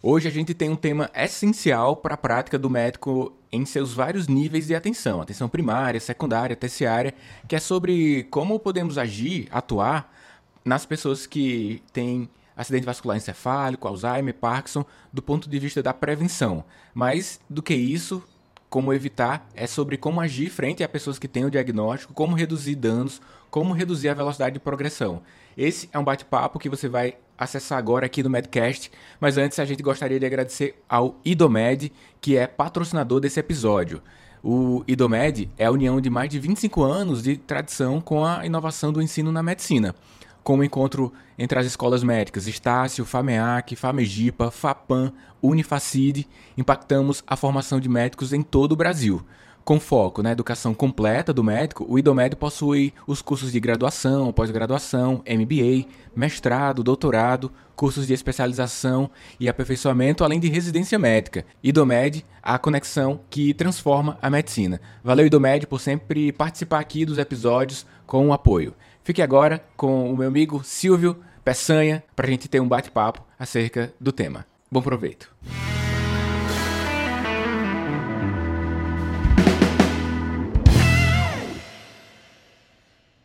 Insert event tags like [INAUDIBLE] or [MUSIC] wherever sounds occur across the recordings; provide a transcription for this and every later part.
Hoje a gente tem um tema essencial para a prática do médico em seus vários níveis de atenção, atenção primária, secundária, terciária, que é sobre como podemos agir, atuar nas pessoas que têm acidente vascular encefálico, Alzheimer, Parkinson, do ponto de vista da prevenção. Mas do que isso, como evitar, é sobre como agir frente a pessoas que têm o diagnóstico, como reduzir danos, como reduzir a velocidade de progressão. Esse é um bate-papo que você vai acessar agora aqui do Medcast, mas antes a gente gostaria de agradecer ao IDOMED, que é patrocinador desse episódio. O IDOMED é a união de mais de 25 anos de tradição com a inovação do ensino na medicina, com o encontro entre as escolas médicas Estácio, FAMEAC, FAMEGIPA, FAPAM, Unifacid, impactamos a formação de médicos em todo o Brasil com foco na educação completa do médico, o IDOMED possui os cursos de graduação, pós-graduação, MBA, mestrado, doutorado, cursos de especialização e aperfeiçoamento, além de residência médica. IDOMED, a conexão que transforma a medicina. Valeu, IDOMED, por sempre participar aqui dos episódios com o apoio. Fique agora com o meu amigo Silvio Peçanha para a gente ter um bate-papo acerca do tema. Bom proveito!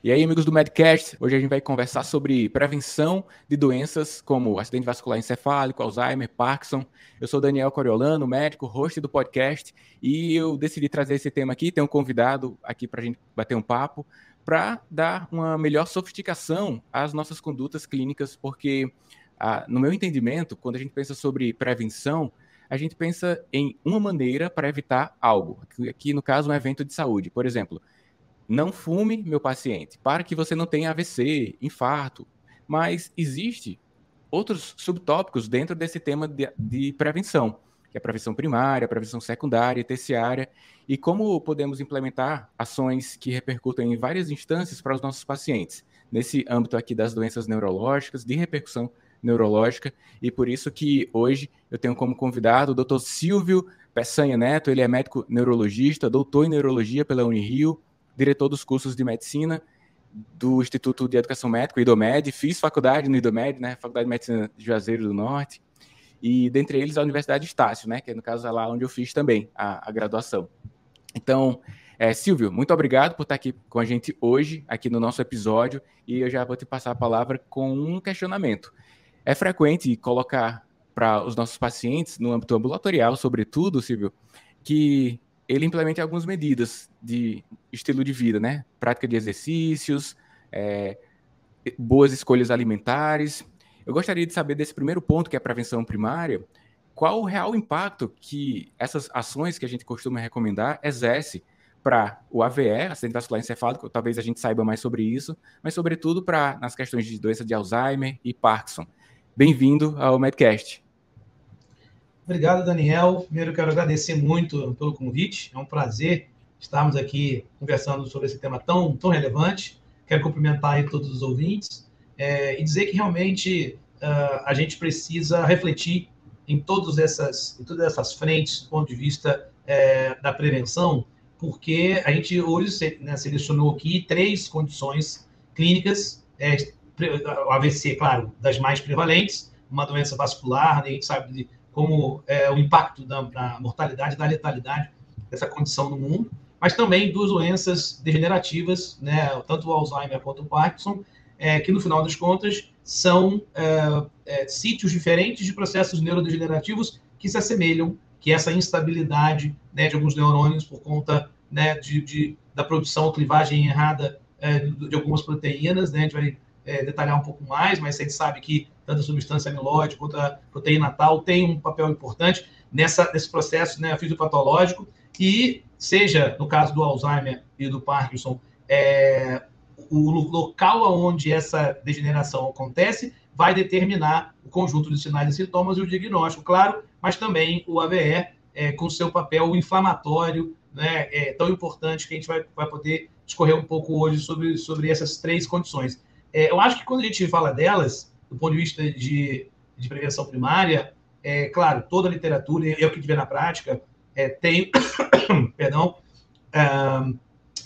E aí, amigos do Medcast, hoje a gente vai conversar sobre prevenção de doenças como acidente vascular encefálico, Alzheimer, Parkinson. Eu sou Daniel Coriolano, médico, host do podcast, e eu decidi trazer esse tema aqui. Tem um convidado aqui para a gente bater um papo, para dar uma melhor sofisticação às nossas condutas clínicas, porque, ah, no meu entendimento, quando a gente pensa sobre prevenção, a gente pensa em uma maneira para evitar algo. Aqui, no caso, um evento de saúde. Por exemplo, não fume, meu paciente, para que você não tenha AVC, infarto. Mas existe outros subtópicos dentro desse tema de, de prevenção, que é a prevenção primária, a prevenção secundária terciária, e como podemos implementar ações que repercutem em várias instâncias para os nossos pacientes, nesse âmbito aqui das doenças neurológicas, de repercussão neurológica, e por isso que hoje eu tenho como convidado o Dr. Silvio Peçanha Neto, ele é médico neurologista, doutor em neurologia pela Unirio, diretor dos cursos de medicina do Instituto de Educação Médica, IDOMED, fiz faculdade no IDOMED, né, Faculdade de Medicina de Juazeiro do Norte, e dentre eles a Universidade de Estácio, né, que é no caso é lá onde eu fiz também a, a graduação. Então, é, Silvio, muito obrigado por estar aqui com a gente hoje, aqui no nosso episódio, e eu já vou te passar a palavra com um questionamento. É frequente colocar para os nossos pacientes, no âmbito ambulatorial, sobretudo, Silvio, que ele implementa algumas medidas de estilo de vida, né? Prática de exercícios, é, boas escolhas alimentares. Eu gostaria de saber desse primeiro ponto, que é a prevenção primária, qual o real impacto que essas ações que a gente costuma recomendar exerce para o AVE, acidente vascular encefálico, talvez a gente saiba mais sobre isso, mas sobretudo para nas questões de doença de Alzheimer e Parkinson. Bem-vindo ao Medcast. Obrigado, Daniel. Primeiro, quero agradecer muito pelo convite. É um prazer estarmos aqui conversando sobre esse tema tão, tão relevante. Quero cumprimentar aí todos os ouvintes é, e dizer que realmente uh, a gente precisa refletir em todas essas, em todas essas frentes do ponto de vista é, da prevenção, porque a gente hoje né, selecionou aqui três condições clínicas, é, o AVC, claro, das mais prevalentes, uma doença vascular, né, a gente sabe de como é, o impacto da, da mortalidade, da letalidade dessa condição no mundo, mas também duas doenças degenerativas, né, tanto o Alzheimer quanto o Parkinson, é, que no final das contas são é, é, sítios diferentes de processos neurodegenerativos que se assemelham, que essa instabilidade né, de alguns neurônios por conta né, de, de, da produção, clivagem errada é, de, algumas proteínas, né, a gente vai é, detalhar um pouco mais, mas a gente sabe que tanto a substância amilóide quanto a proteína tal tem um papel importante nessa, nesse processo né, fisiopatológico e seja no caso do Alzheimer e do Parkinson, é, o local onde essa degeneração acontece vai determinar o conjunto de sinais e sintomas e o diagnóstico, claro, mas também o AVE é, com seu papel inflamatório, né, é, tão importante que a gente vai, vai poder discorrer um pouco hoje sobre, sobre essas três condições. É, eu acho que quando a gente fala delas, do ponto de vista de, de prevenção primária, é claro, toda a literatura, e é o que tiver na prática, é, tem, [COUGHS] perdão,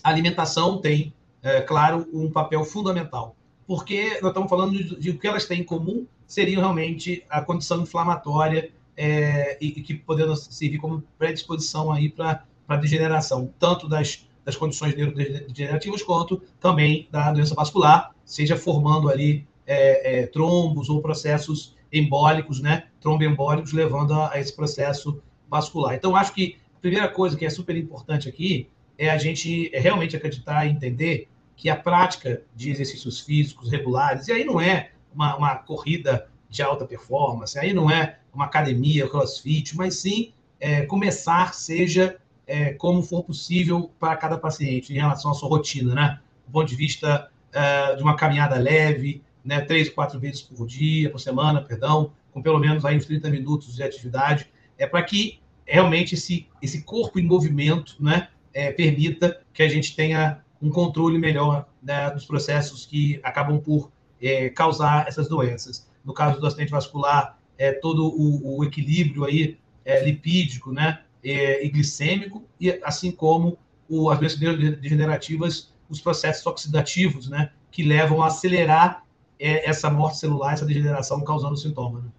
alimentação tem, é, claro, um papel fundamental. Porque nós estamos falando de, de o que elas têm em comum seriam realmente a condição inflamatória é, e, e, que podendo servir como predisposição aí para a degeneração, tanto das, das condições neurodegenerativas quanto também da doença vascular, seja formando ali é, é, trombos ou processos embólicos, né, tromboembólicos, levando a, a esse processo vascular. Então, acho que a primeira coisa que é super importante aqui é a gente realmente acreditar e entender que a prática de exercícios físicos regulares, e aí não é uma, uma corrida de alta performance, aí não é uma academia, crossfit, mas sim é, começar, seja é, como for possível para cada paciente em relação à sua rotina, né? Do ponto de vista é, de uma caminhada leve, né? Três, quatro vezes por dia, por semana, perdão, com pelo menos aí uns 30 minutos de atividade, é para que realmente esse, esse corpo em movimento, né? É, permita que a gente tenha um controle melhor né, dos processos que acabam por é, causar essas doenças. No caso do acidente vascular, é todo o, o equilíbrio aí é, lipídico, né, é, e glicêmico, e assim como o, as doenças degenerativas, os processos oxidativos, né, que levam a acelerar é, essa morte celular, essa degeneração causando sintoma. Né?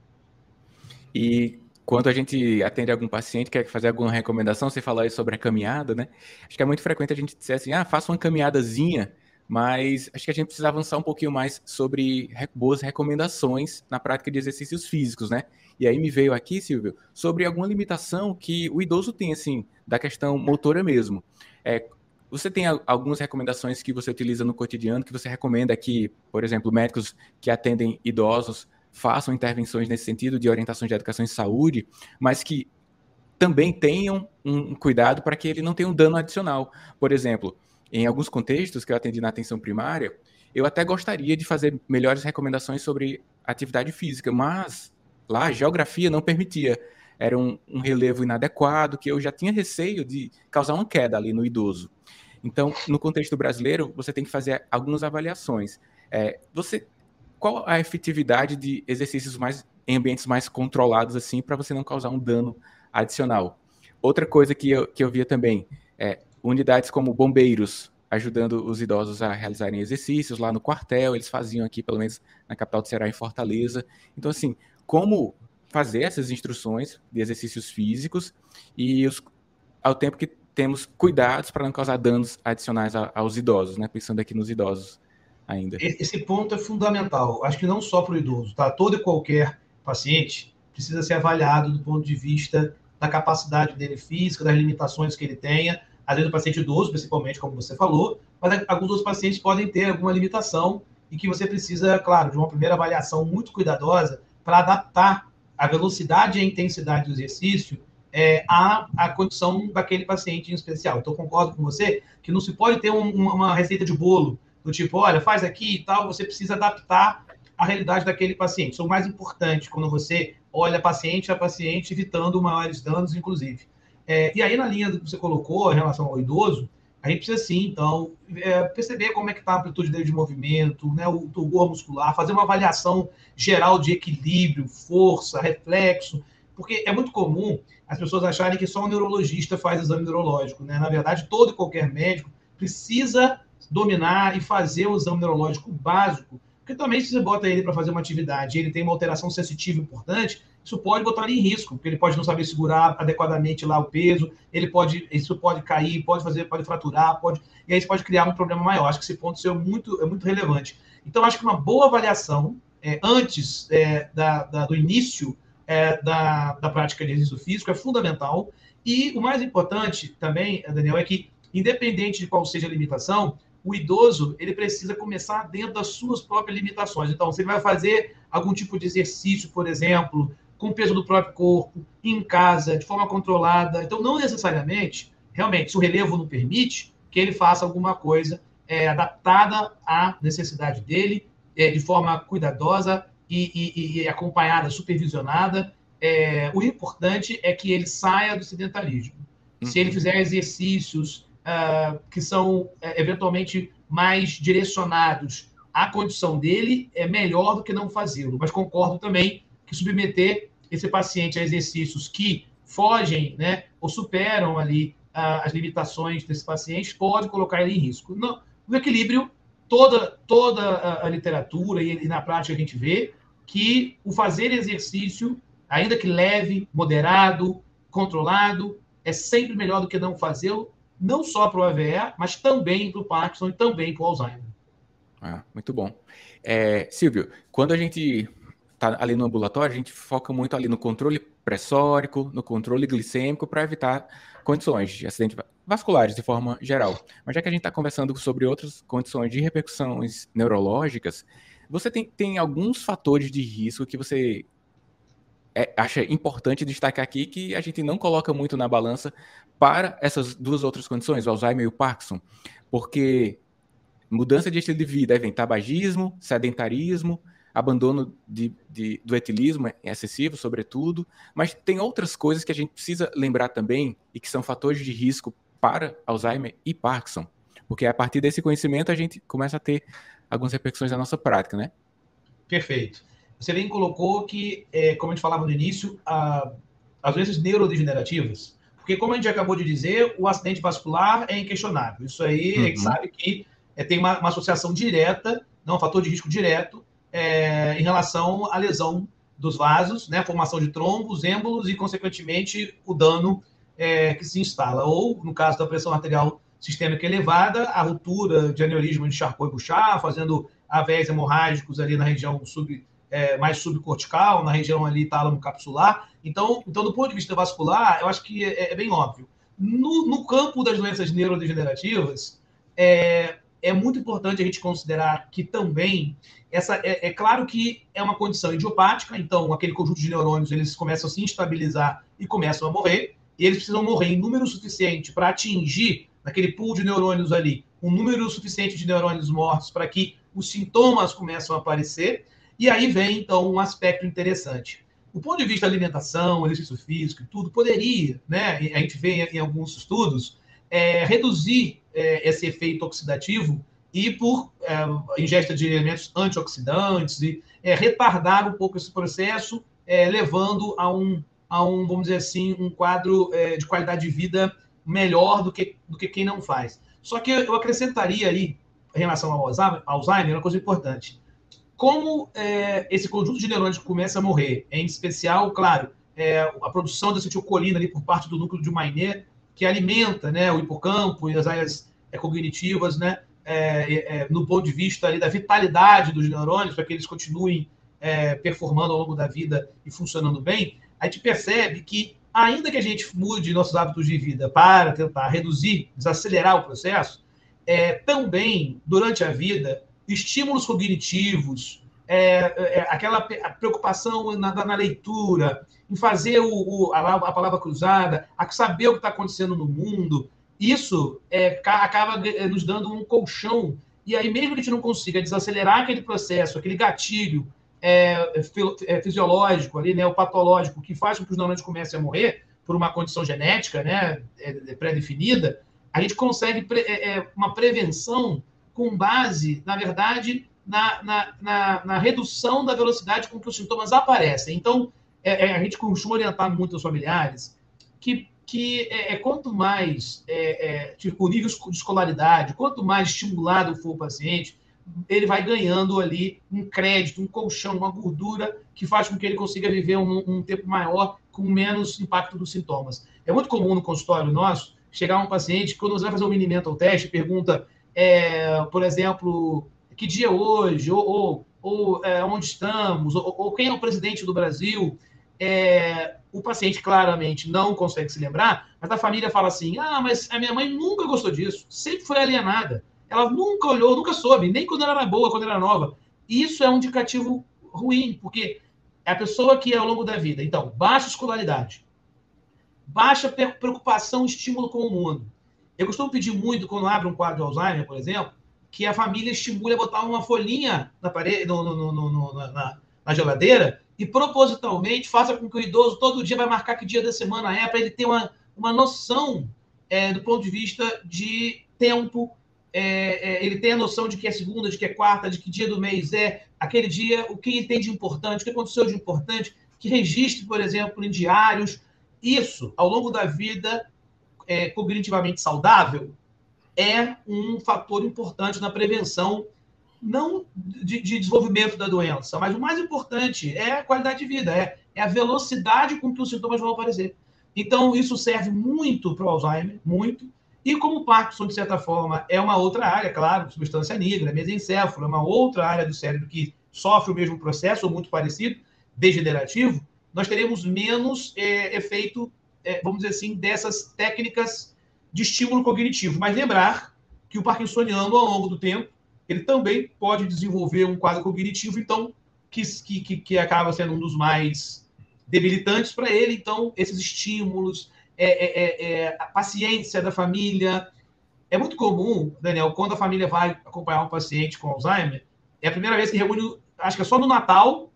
E quando a gente atende algum paciente, quer fazer alguma recomendação, você falou aí sobre a caminhada, né? Acho que é muito frequente a gente dizer assim, ah, faça uma caminhadazinha, mas acho que a gente precisa avançar um pouquinho mais sobre boas recomendações na prática de exercícios físicos, né? E aí me veio aqui, Silvio, sobre alguma limitação que o idoso tem, assim, da questão motora mesmo. É, você tem algumas recomendações que você utiliza no cotidiano, que você recomenda que, por exemplo, médicos que atendem idosos façam intervenções nesse sentido de orientação de educação em saúde, mas que também tenham um cuidado para que ele não tenha um dano adicional. Por exemplo, em alguns contextos que eu atendi na atenção primária, eu até gostaria de fazer melhores recomendações sobre atividade física, mas lá a geografia não permitia. Era um, um relevo inadequado que eu já tinha receio de causar uma queda ali no idoso. Então, no contexto brasileiro, você tem que fazer algumas avaliações. É, você qual a efetividade de exercícios mais em ambientes mais controlados assim para você não causar um dano adicional. Outra coisa que eu, que eu via também é unidades como bombeiros ajudando os idosos a realizarem exercícios lá no quartel, eles faziam aqui pelo menos na capital do Ceará em Fortaleza. Então assim, como fazer essas instruções de exercícios físicos e os, ao tempo que temos cuidados para não causar danos adicionais a, aos idosos, né? Pensando aqui nos idosos ainda. Esse ponto é fundamental. Acho que não só para o idoso, tá? Todo e qualquer paciente precisa ser avaliado do ponto de vista da capacidade dele física, das limitações que ele tenha. Às vezes o paciente idoso, principalmente, como você falou, mas alguns outros pacientes podem ter alguma limitação e que você precisa, claro, de uma primeira avaliação muito cuidadosa para adaptar a velocidade e a intensidade do exercício é, à, à condição daquele paciente em especial. Então, concordo com você que não se pode ter um, uma receita de bolo do tipo, olha, faz aqui e tal, você precisa adaptar a realidade daquele paciente. Isso é o mais importante quando você olha paciente a paciente, evitando maiores danos, inclusive. É, e aí, na linha que você colocou em relação ao idoso, a gente precisa sim, então, é, perceber como é que está a amplitude dele de movimento, né, o turgor muscular, fazer uma avaliação geral de equilíbrio, força, reflexo, porque é muito comum as pessoas acharem que só um neurologista faz exame neurológico, né? Na verdade, todo e qualquer médico precisa dominar e fazer o exame neurológico básico, porque também se você bota ele para fazer uma atividade ele tem uma alteração sensitiva importante, isso pode botar ele em risco, porque ele pode não saber segurar adequadamente lá o peso, ele pode, isso pode cair, pode fazer, pode fraturar, pode, e aí isso pode criar um problema maior. Acho que esse ponto é muito, é muito relevante. Então, acho que uma boa avaliação é, antes é, da, da, do início é, da, da prática de exercício físico é fundamental. E o mais importante também, Daniel, é que, independente de qual seja a limitação, o idoso ele precisa começar dentro das suas próprias limitações. Então, se ele vai fazer algum tipo de exercício, por exemplo, com o peso do próprio corpo, em casa, de forma controlada. Então, não necessariamente, realmente, se o relevo não permite, que ele faça alguma coisa é, adaptada à necessidade dele, é, de forma cuidadosa e, e, e acompanhada, supervisionada. É, o importante é que ele saia do sedentarismo. Uhum. Se ele uhum. fizer exercícios uh, que são uh, eventualmente mais direcionados à condição dele, é melhor do que não fazê-lo. Mas concordo também que submeter esse paciente a exercícios que fogem né, ou superam ali uh, as limitações desse paciente pode colocar ele em risco. No, no equilíbrio, toda, toda a, a literatura e, e, na prática a gente vê que o fazer exercício ainda que leve, moderado, controlado, é sempre melhor do que não fazê-lo, não só para o AVE, mas também para o Parkinson e também para o Alzheimer. Ah, muito bom. É, Silvio, quando a gente está ali no ambulatório, a gente foca muito ali no controle pressórico, no controle glicêmico, para evitar condições de acidentes vasculares de forma geral. Mas já que a gente está conversando sobre outras condições de repercussões neurológicas, você tem, tem alguns fatores de risco que você é, acha importante destacar aqui que a gente não coloca muito na balança para essas duas outras condições, o Alzheimer e o Parkinson, porque mudança de estilo de vida vem tabagismo, sedentarismo, abandono de, de, do etilismo excessivo, sobretudo, mas tem outras coisas que a gente precisa lembrar também e que são fatores de risco para Alzheimer e Parkinson, porque a partir desse conhecimento a gente começa a ter algumas repercussões na nossa prática, né? Perfeito. Você bem colocou que, é, como a gente falava no início, a, as doenças neurodegenerativas, porque como a gente acabou de dizer, o acidente vascular é inquestionável. Isso aí uhum. a gente uhum. sabe que é, tem uma, uma, associação direta, não um fator de risco direto, é, em relação à lesão dos vasos, né, formação de trombos, êmbolos e, consequentemente, o dano é, que se instala. Ou, no caso da pressão arterial sistêmica elevada, a ruptura de aneurisma de Charcot e Bouchard, fazendo AVEs hemorrágicos ali na região sub, é, mais subcortical, na região ali tálamo-capsular. Então, então, do ponto de vista vascular, eu acho que é, é bem óbvio. No, no, campo das doenças neurodegenerativas, é, é muito importante a gente considerar que também essa é, é, claro que é uma condição idiopática, então aquele conjunto de neurônios eles começam a se instabilizar e começam a morrer, e eles precisam morrer em número suficiente para atingir naquele pool de neurônios ali um número suficiente de neurônios mortos para que os sintomas começam a aparecer, e aí vem então um aspecto interessante. Do ponto de vista da alimentação, exercício físico e tudo, poderia, né? A gente vê em alguns estudos, é, reduzir é, esse efeito oxidativo e por é, ingesta de elementos antioxidantes e é, retardar um pouco esse processo, é, levando a um, a um, vamos dizer assim, um quadro é, de qualidade de vida melhor do que, do que quem não faz. Só que eu acrescentaria aí, em relação ao Alzheimer, uma coisa importante. Como é, esse conjunto de neurônios começa a morrer, em especial, claro, a produção da acetilcolina ali por parte do núcleo de Maynard, que alimenta né, o hipocampo e as áreas cognitivas, né, é, é, no ponto de vista ali, da vitalidade dos neurônios, para que eles continuem é, performando ao longo da vida e funcionando bem, a gente percebe que, ainda que a gente mude nossos hábitos de vida para tentar reduzir, desacelerar o processo, é, também, durante a vida, estímulos cognitivos, é, é, aquela preocupação na, na leitura, em fazer o, o a, a, palavra cruzada, a saber o que está acontecendo no mundo, isso é, acaba é, nos dando um colchão. E aí, mesmo que a gente não consiga desacelerar aquele processo, aquele gatilho é, é, fisiológico ali, né, o patológico, que faz com que os neurônios comecem a morrer por uma condição genética né, é, pré-definida, a gente consegue pre é, uma prevenção com base, na verdade, na, na, na, na, redução da velocidade com que os sintomas aparecem. Então, é, é, a gente costuma orientar muito os familiares que, que é, é quanto mais é, é, tipo, o nível de escolaridade, quanto mais estimulado for o paciente, ele vai ganhando ali um crédito, um colchão, uma gordura que faz com que ele consiga viver um, um tempo maior com menos impacto dos sintomas. É muito comum no consultório nosso chegar um paciente, quando você vai fazer um mini mental teste, pergunta, é, por exemplo, que dia é hoje, ou, ou, ou é, onde estamos, ou, ou, quem é o presidente do Brasil, é, o paciente claramente não consegue se lembrar, mas a família fala assim: ah, mas a minha mãe nunca gostou disso, sempre foi alienada. Ela nunca olhou, nunca soube, nem quando ela era boa, quando ela era nova. Isso é um indicativo ruim, porque é a pessoa que ao longo da vida, então, baixa escolaridade, baixa preocupação, estímulo com o mundo. Eu costumo pedir muito, quando abre um quadro de Alzheimer, por exemplo, que a família estimule a botar uma folhinha na parede, no, no, no, na, na, geladeira e propositalmente faça com que o idoso todo dia vai marcar que dia da semana é, para ele ter uma, uma noção é, do ponto de vista de tempo. É, é, ele tem a noção de que é segunda, de que é quarta, de que dia do mês é, aquele dia, o que ele tem de importante, o que aconteceu de importante, que registre, por exemplo, em diários. Isso, ao longo da vida, é, cognitivamente saudável, é um fator importante na prevenção, não de, de, desenvolvimento da doença, mas o mais importante é a qualidade de vida, é, é a velocidade com que os sintomas vão aparecer. Então, isso serve muito para o Alzheimer, muito. E como o Parkinson, de certa forma, é uma outra área, claro, substância negra, mesencéfalo, é uma outra área do cérebro que sofre o mesmo processo, ou muito parecido, degenerativo, nós teremos menos é, efeito, é, vamos dizer assim, dessas técnicas de estímulo cognitivo. Mas lembrar que o parkinsoniano, ao longo do tempo, ele também pode desenvolver um quadro cognitivo, então, que, que, que acaba sendo um dos mais debilitantes para ele. Então, esses estímulos, é, é, é, é, a paciência da família. É muito comum, Daniel, quando a família vai acompanhar um paciente com Alzheimer, é a primeira vez que reúne, acho que é só no Natal,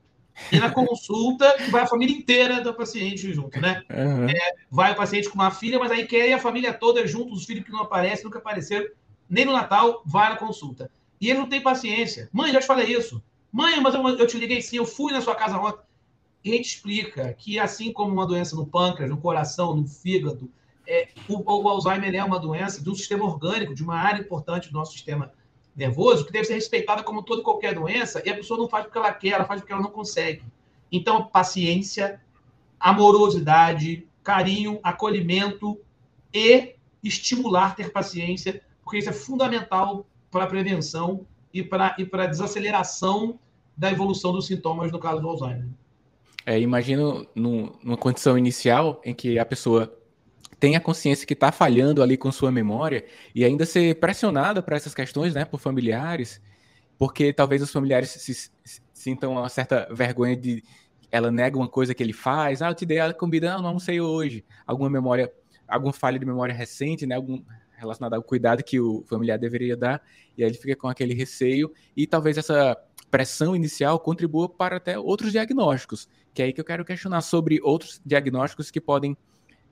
e na consulta, que vai a família inteira do paciente junto, né? Uhum. É, vai o paciente com uma filha, mas aí quer a família toda junto, os filhos que não aparecem, nunca apareceram, nem no Natal, vai na consulta. E ele não tem paciência. Mãe, já te falei isso. Mãe, mas eu, eu te liguei sim, eu fui na sua casa ontem. E a gente explica que, assim como uma doença no pâncreas, no coração, no fígado, é, o, o, Alzheimer é uma doença de um sistema orgânico, de uma área importante do nosso sistema nervoso, que deve ser respeitada como toda qualquer doença, e a pessoa não faz porque ela quer, ela faz porque ela não consegue. Então, paciência, amorosidade, carinho, acolhimento e estimular ter paciência, porque isso é fundamental para prevenção e para e a desaceleração da evolução dos sintomas no caso do Alzheimer. É, imagino no, numa condição inicial em que a pessoa tem a consciência que está falhando ali com sua memória e ainda ser pressionada para essas questões, né, por familiares, porque talvez os familiares se, se, sintam uma certa vergonha de ela nega uma coisa que ele faz, ah, eu te dei a comida, não, não sei hoje, alguma memória, alguma falha de memória recente, né, algum relacionado ao cuidado que o familiar deveria dar, e aí ele fica com aquele receio, e talvez essa pressão inicial contribua para até outros diagnósticos, que é aí que eu quero questionar sobre outros diagnósticos que podem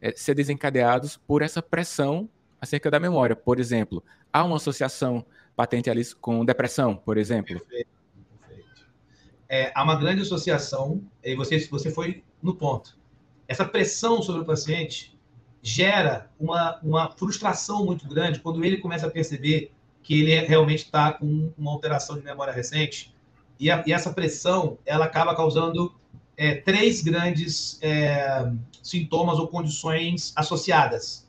é, ser desencadeados por essa pressão acerca da memória. Por exemplo, há uma associação patente ali com depressão, por exemplo? Perfeito. Perfeito. É, há uma grande associação, e você, você foi no ponto. Essa pressão sobre o paciente gera uma, uma frustração muito grande quando ele começa a perceber que ele realmente está com uma alteração de memória recente. E, a, e essa pressão, ela acaba causando é, três grandes é, sintomas ou condições associadas.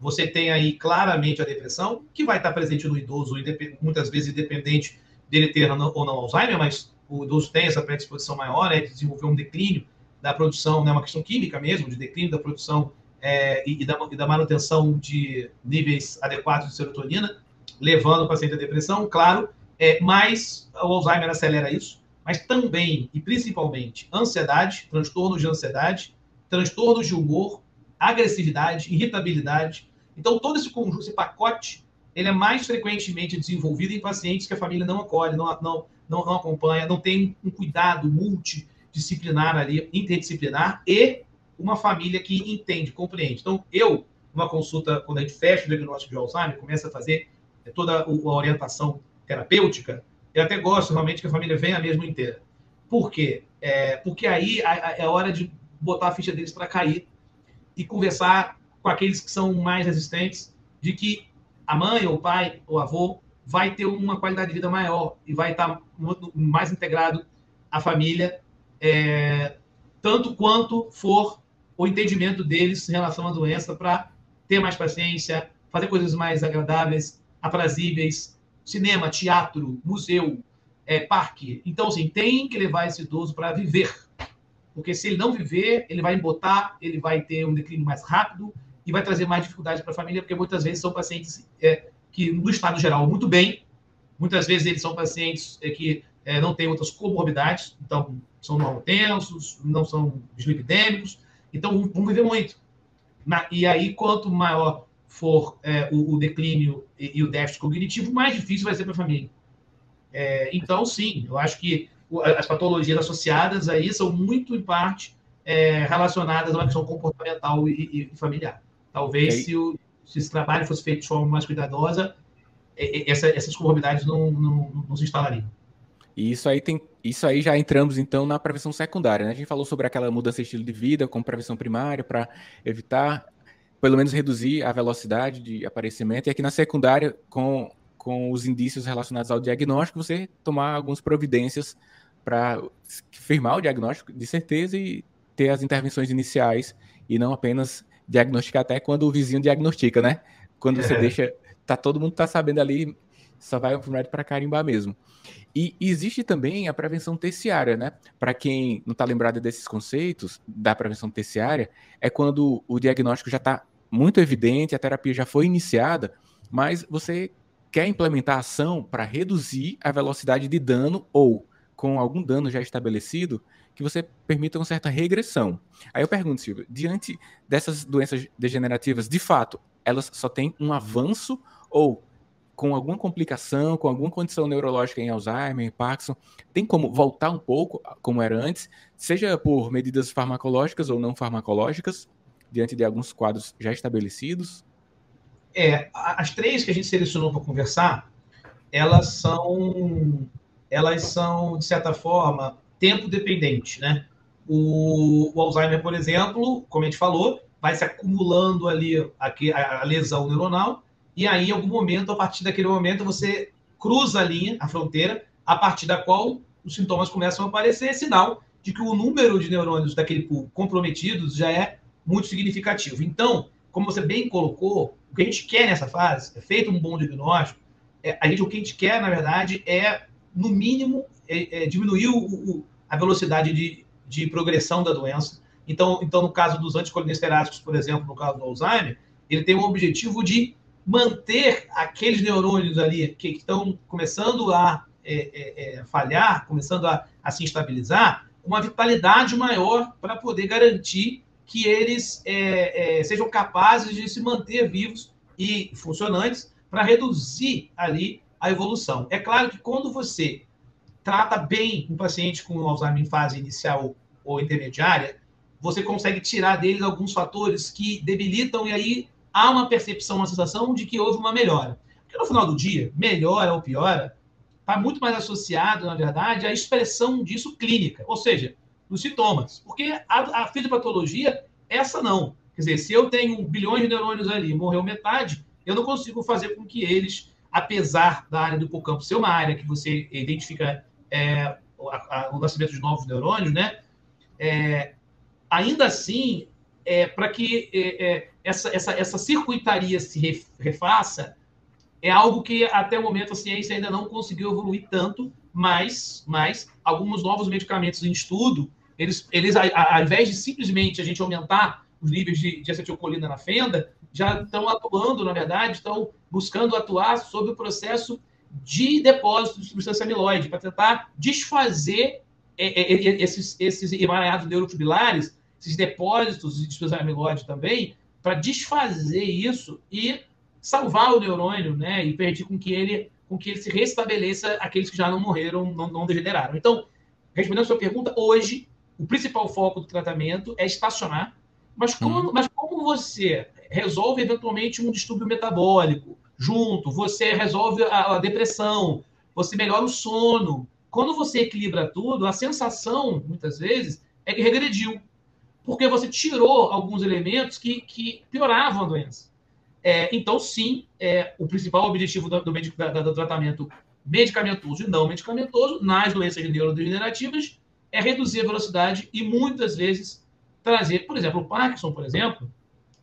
Você tem aí claramente a depressão, que vai estar presente no idoso, muitas vezes independente dele ter ou não Alzheimer, mas o idoso tem essa predisposição maior, né, de desenvolver um declínio da produção, né, uma questão química mesmo, de declínio da produção é, e, da, e, da, manutenção de níveis adequados de serotonina, levando o paciente à depressão, claro, é, mas o Alzheimer acelera isso, mas também e principalmente ansiedade, transtornos de ansiedade, transtornos de humor, agressividade, irritabilidade. Então, todo esse conjunto, esse pacote, ele é mais frequentemente desenvolvido em pacientes que a família não acolhe, não, não, não, não acompanha, não tem um cuidado multidisciplinar ali, interdisciplinar e uma família que entende, compreende. Então, eu, numa consulta, quando a gente fecha o diagnóstico de Alzheimer, começa a fazer toda a orientação terapêutica, eu até gosto realmente que a família venha mesmo inteira. Por quê? É, porque aí é hora de botar a ficha deles para cair e conversar com aqueles que são mais resistentes de que a mãe, ou o pai, ou o avô vai ter uma qualidade de vida maior e vai estar mais integrado à família, é, tanto quanto for o entendimento deles em relação à doença para ter mais paciência, fazer coisas mais agradáveis, aprazíveis, cinema, teatro, museu, é, parque. Então, assim, tem que levar esse idoso para viver. Porque se ele não viver, ele vai embotar, ele vai ter um declínio mais rápido e vai trazer mais dificuldade para a família, porque muitas vezes são pacientes é, que, no estado geral, muito bem. Muitas vezes eles são pacientes é, que é, não têm outras comorbidades, então são mal tensos, não são dislipidêmicos, então, vão viver muito. E aí, quanto maior for é, o, o, declínio e, e, o déficit cognitivo, mais difícil vai ser para a família. É, então, sim, eu acho que as patologias associadas aí são muito, em parte, é, relacionadas a uma questão comportamental e, e familiar. Talvez, se, o, se, esse trabalho fosse feito de forma mais cuidadosa, essa, essas comorbidades não, não, não se instalariam. E isso aí tem, isso aí já entramos então na prevenção secundária, né? A gente falou sobre aquela mudança de estilo de vida com prevenção primária para evitar, pelo menos reduzir a velocidade de aparecimento. E aqui na secundária, com, com os indícios relacionados ao diagnóstico, você tomar algumas providências para firmar o diagnóstico de certeza e ter as intervenções iniciais e não apenas diagnosticar até quando o vizinho diagnostica, né? Quando você é. deixa, tá todo mundo tá sabendo ali, só vai o médico para carimbar mesmo. E existe também a prevenção terciária, né? Para quem não está lembrado desses conceitos da prevenção terciária, é quando o diagnóstico já está muito evidente, a terapia já foi iniciada, mas você quer implementar ação para reduzir a velocidade de dano ou com algum dano já estabelecido que você permita uma certa regressão. Aí eu pergunto, Silvio, diante dessas doenças degenerativas, de fato, elas só têm um avanço ou com alguma complicação, com alguma condição neurológica em Alzheimer, em Parkinson, tem como voltar um pouco como era antes, seja por medidas farmacológicas ou não farmacológicas, diante de alguns quadros já estabelecidos? É, as três que a gente selecionou para conversar, elas são, elas são de certa forma tempo dependentes, né? O, o Alzheimer, por exemplo, como a gente falou, vai se acumulando ali a, a lesão neuronal e aí, em algum momento, a partir daquele momento, você cruza a linha, a fronteira, a partir da qual os sintomas começam a aparecer, sinal de que o número de neurônios daquele pool comprometidos já é muito significativo. Então, como você bem colocou, o que a gente quer nessa fase é feito um bom diagnóstico. É, a gente, o que a gente quer, na verdade, é, no mínimo, é, é diminuir o, o, a velocidade de, de progressão da doença. Então, então, no caso dos anticolinesteráticos, por exemplo, no caso do Alzheimer, ele tem o objetivo de manter aqueles neurônios ali que estão começando a é, é, é, falhar, começando a, a, se instabilizar, uma vitalidade maior para poder garantir que eles é, é, sejam capazes de se manter vivos e funcionantes para reduzir ali a evolução. É claro que quando você trata bem um paciente com Alzheimer em fase inicial ou intermediária, você consegue tirar deles alguns fatores que debilitam e aí há uma percepção, uma sensação de que houve uma melhora. Porque no final do dia, melhora ou piora, está muito mais associado, na verdade, à expressão disso clínica, ou seja, nos sintomas. Porque a, a fisiopatologia, essa não. Quer dizer, se eu tenho bilhões de neurônios ali, morreu metade, eu não consigo fazer com que eles, apesar da área do hipocampo ser uma área que você identifica é, o nascimento de novos neurônios, né? É, ainda assim, é, para que é, é, essa, essa, essa circuitaria se refaça, é algo que até o momento a ciência ainda não conseguiu evoluir tanto, mas, mas alguns novos medicamentos em estudo, eles, eles ao invés de simplesmente a gente aumentar os níveis de, de acetilcolina na fenda, já estão atuando, na verdade, estão buscando atuar sobre o processo de depósito de substância amiloide, para tentar desfazer é, é, esses, esses emaranhados neurotubilares esses depósitos de dispersão amiloide também, para desfazer isso e salvar o neurônio, né? E permitir com que ele, com que ele se restabeleça aqueles que já não morreram, não, não degeneraram. Então, respondendo a sua pergunta, hoje o principal foco do tratamento é estacionar, mas como, uhum. mas como você resolve eventualmente um distúrbio metabólico junto, você resolve a, a depressão, você melhora o sono. Quando você equilibra tudo, a sensação, muitas vezes, é que regrediu porque você tirou alguns elementos que, que pioravam a doença. É, então, sim, é, o principal objetivo do, do, do, tratamento medicamentoso e não medicamentoso nas doenças neurodegenerativas é reduzir a velocidade e muitas vezes trazer, por exemplo, o Parkinson, por exemplo,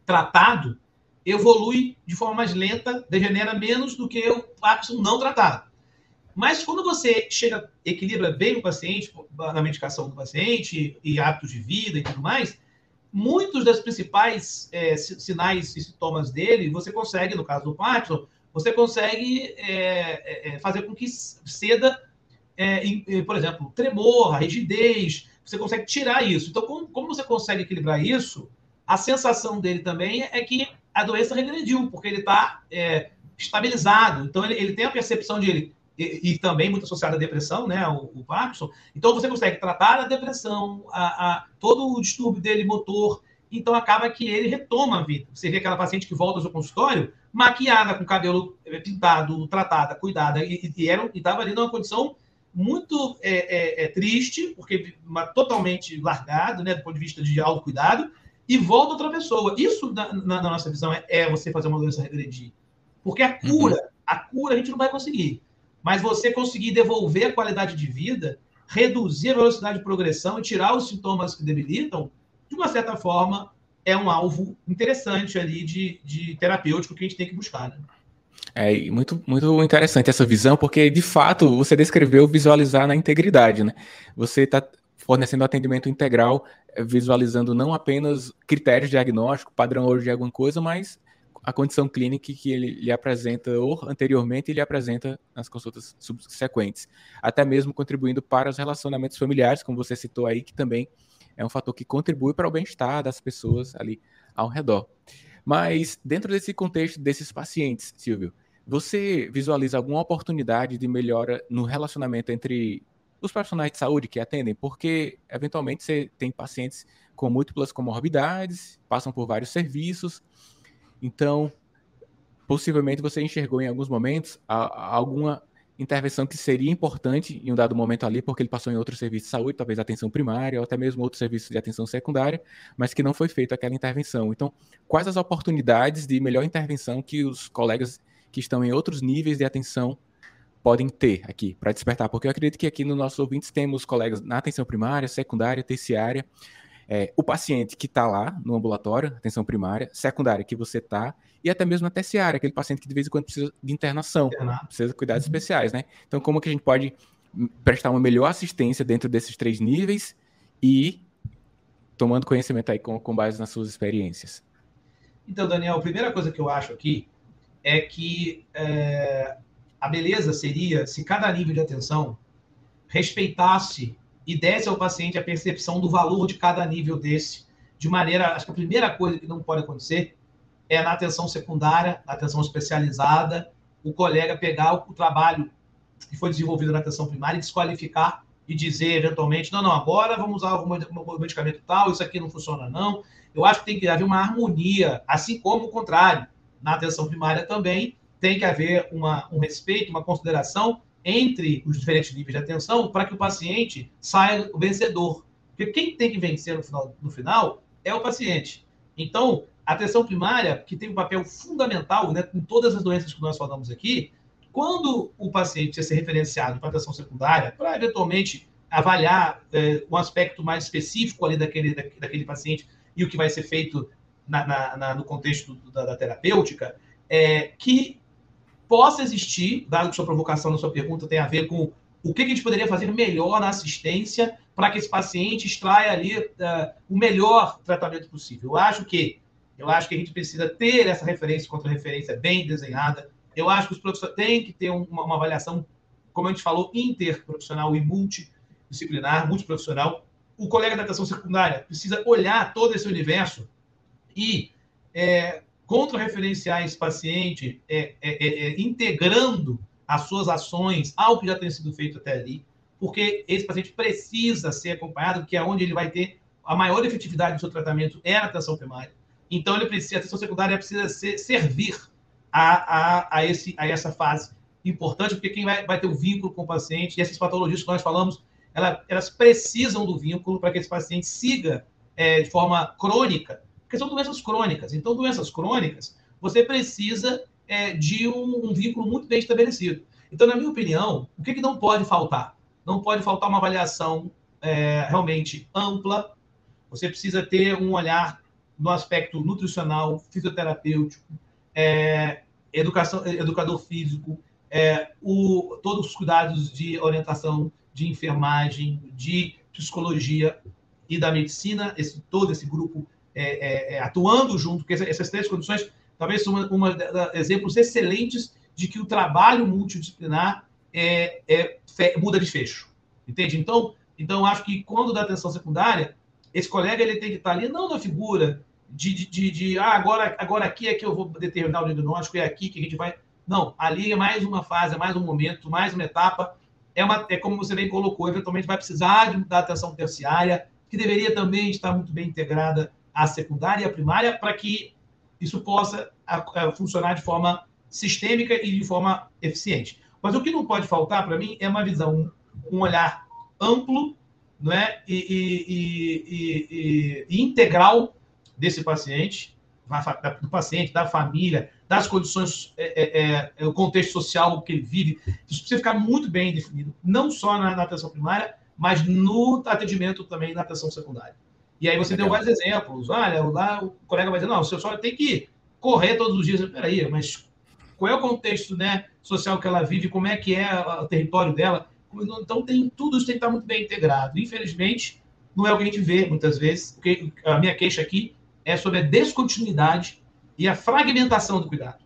tratado, evolui de forma mais lenta, degenera menos do que o Parkinson não tratado. Mas quando você chega, equilibra bem o paciente, na medicação do paciente e hábitos de vida e tudo mais, muitos dos principais é, sinais e sintomas dele, você consegue, no caso do Parkinson, você consegue é, é, é fazer com que ceda, é, em, por exemplo, tremor, rigidez, você consegue tirar isso. Então, como, como você consegue equilibrar isso, a sensação dele também é que a doença regrediu, porque ele está é, estabilizado. Então, ele, ele tem a percepção de ele e, e, também muito associada à depressão, né, o, o, Parkinson. Então você consegue tratar a depressão, a, a, todo o distúrbio dele motor, então acaba que ele retoma a vida. Você vê aquela paciente que volta ao seu consultório maquiada, com cabelo eh, pintado, tratada, cuidada, e estava ali numa condição muito é, é, é, triste, porque uma, totalmente largado, né, do ponto de vista de autocuidado, e volta outra pessoa. Isso, na, na, na nossa visão, é, é, você fazer uma doença regredir. Porque a cura, uhum. a cura a gente não vai conseguir. Mas você conseguir devolver a qualidade de vida, reduzir a velocidade de progressão e tirar os sintomas que debilitam, de uma certa forma, é um alvo interessante ali de, de terapêutico que a gente tem que buscar. Né? É muito, muito interessante essa visão, porque de fato você descreveu visualizar na integridade, né? Você está fornecendo atendimento integral, eh, visualizando não apenas critérios diagnósticos, padrão ouro de alguma coisa, mas a condição clínica que ele lhe apresenta anteriormente e lhe apresenta nas consultas subsequentes, até mesmo contribuindo para os relacionamentos familiares, como você citou aí, que também é um fator que contribui para o bem-estar das pessoas ali ao redor. Mas dentro desse contexto desses pacientes, Silvio, você visualiza alguma oportunidade de melhora no relacionamento entre os profissionais de saúde que atendem? Porque eventualmente você tem pacientes com múltiplas comorbidades, passam por vários serviços, então possivelmente você enxergou em alguns momentos alguma intervenção que seria importante em um dado momento ali, porque ele passou em outro serviço de saúde, talvez atenção primária, ou até mesmo outro serviço de atenção secundária, mas que não foi feita aquela intervenção. Então, quais as oportunidades de melhor intervenção que os colegas que estão em outros níveis de atenção podem ter aqui para despertar? Porque eu acredito que aqui nos nossos ouvintes temos colegas na atenção primária, secundária, terciária, é, o paciente que está lá no ambulatório, atenção primária, secundária que você está, e até mesmo a terciária, aquele paciente que de vez em quando precisa de internação, precisa de cuidados uhum. especiais, né? Então, como que a gente pode prestar uma melhor assistência dentro desses três níveis e tomando conhecimento aí com, com base nas suas experiências? Então, Daniel, a primeira coisa que eu acho aqui é que é, a beleza seria se cada nível de atenção respeitasse e desse ao paciente a percepção do valor de cada nível desse, de maneira. Acho que a primeira coisa que não pode acontecer é na atenção secundária, na atenção especializada, o colega pegar o, trabalho que foi desenvolvido na atenção primária e desqualificar e dizer eventualmente, não, não, agora vamos usar o medicamento tal, isso aqui não funciona não. Eu acho que tem que haver uma harmonia, assim como o contrário. Na atenção primária também tem que haver uma, um respeito, uma consideração entre os diferentes níveis de atenção para que o paciente saia o vencedor. Porque quem tem que vencer no final, no final é o paciente. Então, a atenção primária, que tem um papel fundamental né, em todas as doenças que nós falamos aqui, quando o paciente é ser referenciado para atenção secundária, para eventualmente avaliar é, um aspecto mais específico ali daquele, daquele paciente e o que vai ser feito na, na, na, no contexto da, da terapêutica, é, que possa existir, dado que sua provocação na sua pergunta tem a ver com o que a gente poderia fazer melhor na assistência para que esse paciente extraia ali uh, o melhor tratamento possível. Eu acho que eu acho que a gente precisa ter essa referência contra referência bem desenhada. Eu acho que os professores têm que ter uma, uma avaliação, como a gente falou, interprofissional e multidisciplinar, multiprofissional. O colega da atenção secundária precisa olhar todo esse universo e é, contra-referenciar esse paciente, é, é, é, é, integrando as suas ações ao que já tem sido feito até ali, porque esse paciente precisa ser acompanhado, que é onde ele vai ter a maior efetividade do seu tratamento é a atenção primária. Então, ele precisa, a atenção secundária precisa ser, servir a, a, a, esse, a essa fase importante, porque quem vai, vai ter o vínculo com o paciente, e essas patologias que nós falamos, ela, elas precisam do vínculo para que esse paciente siga é, de forma crônica porque são doenças crônicas. Então, doenças crônicas, você precisa é, de um, um, vínculo muito bem estabelecido. Então, na minha opinião, o que, que não pode faltar? Não pode faltar uma avaliação é, realmente ampla. Você precisa ter um olhar no aspecto nutricional, fisioterapêutico, é, educação, educador físico, é, o, todos os cuidados de orientação, de enfermagem, de psicologia e da medicina, esse, todo esse grupo é, é, é, atuando junto, porque essas três condições talvez são uma, uma, exemplos excelentes de que o trabalho multidisciplinar é, é, muda de fecho. Entende? Então, então, acho que quando dá atenção secundária, esse colega ele tem que estar ali não na figura de, de, de, de ah, agora, agora aqui é que eu vou determinar o diagnóstico, é aqui que a gente vai. Não, ali é mais uma fase, é mais um momento, mais uma etapa. É, uma, é como você bem colocou, eventualmente vai precisar de, da atenção terciária, que deveria também estar muito bem integrada a secundária e a primária, para que isso possa funcionar de forma sistêmica e de forma eficiente. Mas o que não pode faltar para mim é uma visão, um olhar amplo não é? e, e, e, e integral desse paciente, do paciente, da família, das condições, é, é, é, o contexto social que ele vive. Isso precisa ficar muito bem definido, não só na, na atenção primária, mas no atendimento também na atenção secundária. E aí você Legal. deu vários exemplos. Olha, lá o colega vai dizer, não, você só tem que correr todos os dias. Peraí, mas qual é o contexto né, social que ela vive, como é que é o território dela? Então tem tudo isso tem que estar muito bem integrado. Infelizmente, não é o que a gente vê muitas vezes. Porque a minha queixa aqui é sobre a descontinuidade e a fragmentação do cuidado.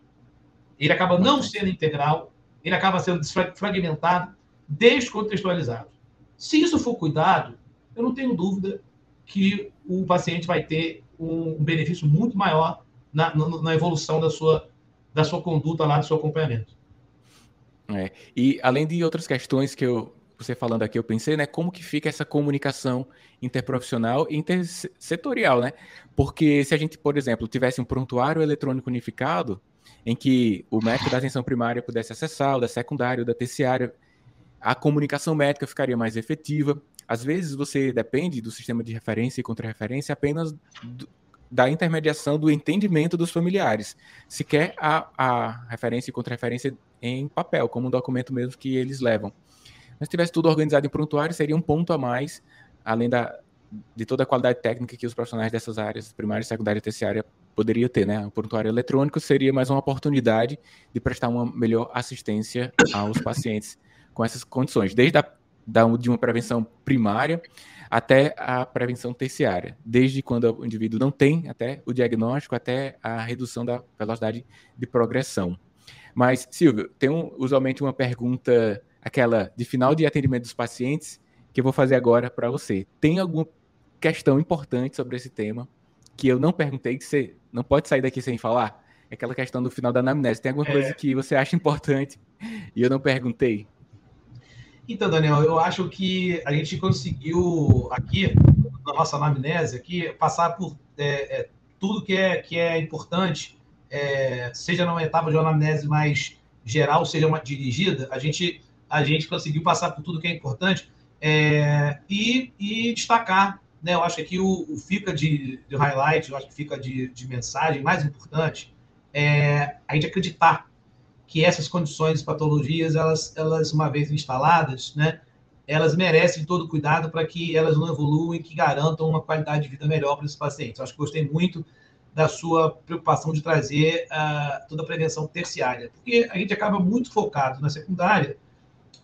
Ele acaba não sendo integral, ele acaba sendo fragmentado, descontextualizado. Se isso for cuidado, eu não tenho dúvida que o paciente vai ter um benefício muito maior na, na evolução da sua, da sua conduta lá, do seu acompanhamento. É, e além de outras questões que eu, você falando aqui, eu pensei, né, como que fica essa comunicação interprofissional e intersetorial, né? Porque se a gente, por exemplo, tivesse um prontuário eletrônico unificado, em que o médico da atenção primária pudesse acessar, o da secundária, o da terciária, a comunicação médica ficaria mais efetiva. Às vezes você depende do sistema de referência e contra-referência apenas do, da intermediação do entendimento dos familiares. Se quer a, a referência e contra-referência em papel, como um documento mesmo que eles levam. Mas se tivesse tudo organizado em prontuário, seria um ponto a mais, além da, de toda a qualidade técnica que os profissionais dessas áreas, primária, secundária e terciária, poderia ter, né? O prontuário eletrônico seria mais uma oportunidade de prestar uma melhor assistência aos pacientes com essas condições, desde a da, de uma prevenção primária até a prevenção terciária, desde quando o indivíduo não tem até o diagnóstico, até a redução da velocidade de progressão. Mas, Silvio, tem um, usualmente uma pergunta, aquela de final de atendimento dos pacientes, que eu vou fazer agora para você. Tem alguma questão importante sobre esse tema que eu não perguntei, que você não pode sair daqui sem falar? É aquela questão do final da anamnese. Tem alguma é... coisa que você acha importante e eu não perguntei? Então, Daniel, eu acho que a gente conseguiu aqui, na nossa anamnese, aqui, passar por é, é, tudo que é, que é importante, é, seja numa etapa de uma anamnese mais geral, seja uma dirigida, a gente, a gente conseguiu passar por tudo que é importante é, e, e, destacar, né? Eu acho que o, o fica de, de, highlight, eu acho que fica de, de mensagem mais importante é a gente acreditar que essas condições, patologias, elas, elas uma vez instaladas, né, elas merecem todo cuidado para que elas não evoluam e que garantam uma qualidade de vida melhor para esses pacientes. Eu acho que gostei muito da sua preocupação de trazer uh, toda a prevenção terciária, porque a gente acaba muito focado na secundária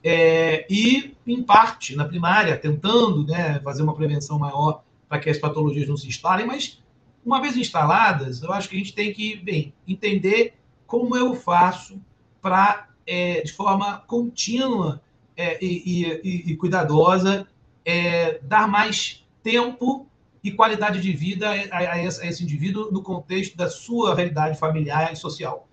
é, e, em parte, na primária, tentando né, fazer uma prevenção maior para que as patologias não se instalem, mas, uma vez instaladas, eu acho que a gente tem que, bem, entender como eu faço para, é, de forma contínua é, e, e, e, cuidadosa, é, dar mais tempo e qualidade de vida a, a, esse, a, esse, indivíduo no contexto da sua realidade familiar e social.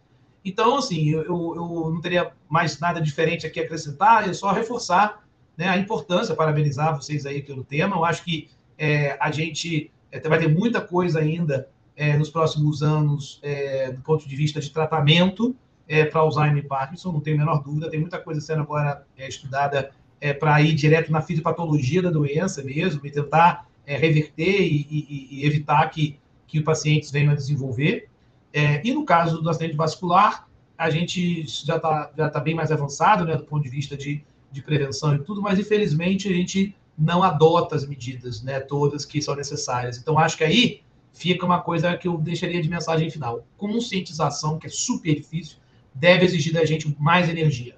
Então, assim, eu, eu não teria mais nada diferente aqui a acrescentar, é só reforçar né, a importância, parabenizar vocês aí pelo tema. Eu acho que é, a gente é, vai ter muita coisa ainda é, nos próximos anos é, do ponto de vista de tratamento, é, para Alzheimer e Parkinson, não tenho a menor dúvida. Tem muita coisa sendo agora é, estudada é, para ir direto na fisiopatologia da doença mesmo, e tentar é, reverter e, e, e, evitar que, que os pacientes venham a desenvolver. É, e no caso do acidente vascular, a gente já está já tá bem mais avançado né, do ponto de vista de, de prevenção e tudo, mas infelizmente a gente não adota as medidas né, todas que são necessárias. Então, acho que aí fica uma coisa que eu deixaria de mensagem final. Conscientização, que é super difícil, deve exigir da gente mais energia.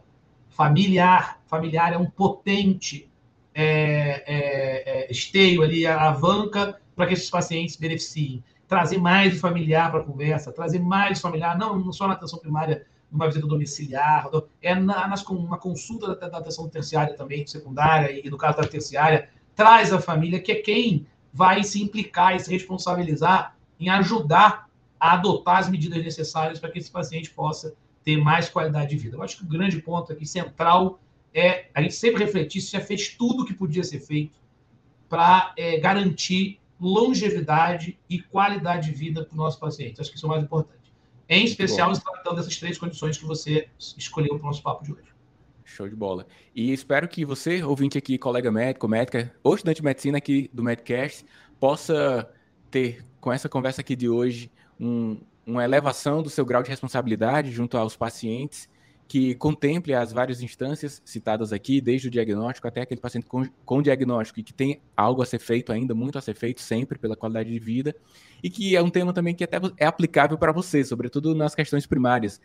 Familiar, familiar é um potente é, é, é, esteio ali, alavanca para que esses pacientes beneficiem. Trazer mais familiar para a conversa, trazer mais familiar, não, não só na atenção primária, numa visita domiciliar, é na, nas, uma consulta da, da atenção terciária também, secundária, e no caso da terciária, traz a família, que é quem vai se implicar e se responsabilizar em ajudar a adotar as medidas necessárias para que esse paciente possa ter mais qualidade de vida. Eu acho que o grande ponto aqui, central, é a gente sempre refletir se já fez tudo o que podia ser feito para é, garantir longevidade e qualidade de vida para o nosso paciente. Acho que isso é o mais importante. Em especial, tratando dessas três condições que você escolheu para o nosso papo de hoje. Show de bola. E espero que você, ouvinte aqui, colega médico, médica, ou estudante de medicina aqui do Medcast, possa ter, com essa conversa aqui de hoje, um, uma elevação do seu grau de responsabilidade junto aos pacientes que contemple as várias instâncias citadas aqui, desde o diagnóstico até aquele paciente com, com diagnóstico e que tem algo a ser feito ainda, muito a ser feito sempre pela qualidade de vida, e que é um tema também que até é aplicável para você, sobretudo nas questões primárias.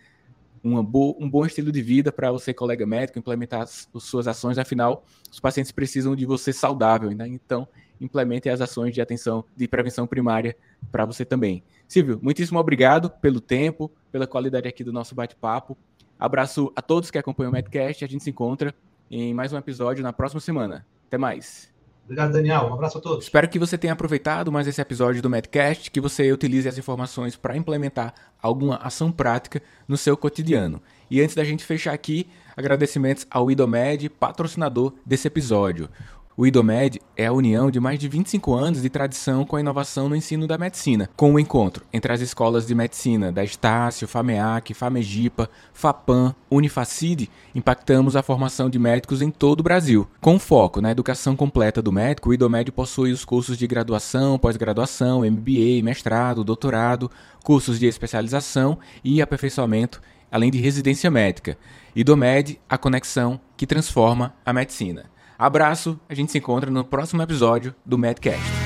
Bo um bom estilo de vida para você, colega médico, implementar as, as, suas ações, afinal, os pacientes precisam de você saudável, né? então implemente as ações de atenção de prevenção primária para você também. Silvio, muitíssimo obrigado pelo tempo, pela qualidade aqui do nosso bate-papo. Abraço a todos que acompanham o Medcast. A gente se encontra em mais um episódio na próxima semana. Até mais. Obrigado, Daniel. Um abraço a todos. Espero que você tenha aproveitado mais esse episódio do Medcast, que você utilize as informações para implementar alguma ação prática no seu cotidiano. E antes da gente fechar aqui, agradecimentos ao IDOMED, patrocinador desse episódio. O IDOMED é a união de mais de 25 anos de tradição com a inovação no ensino da medicina, com o encontro entre as escolas de medicina da Estácio, FAMEAC, FAMEGIPA, FAPAM, Unifacide, impactamos a formação de médicos em todo o Brasil. Com foco na educação completa do médico, o IDOMED possui os cursos de graduação, pós-graduação, MBA, mestrado, doutorado, cursos de especialização e aperfeiçoamento, além de residência médica. IDOMED, a conexão que transforma a medicina. Abraço, a gente se encontra no próximo episódio do Medcast.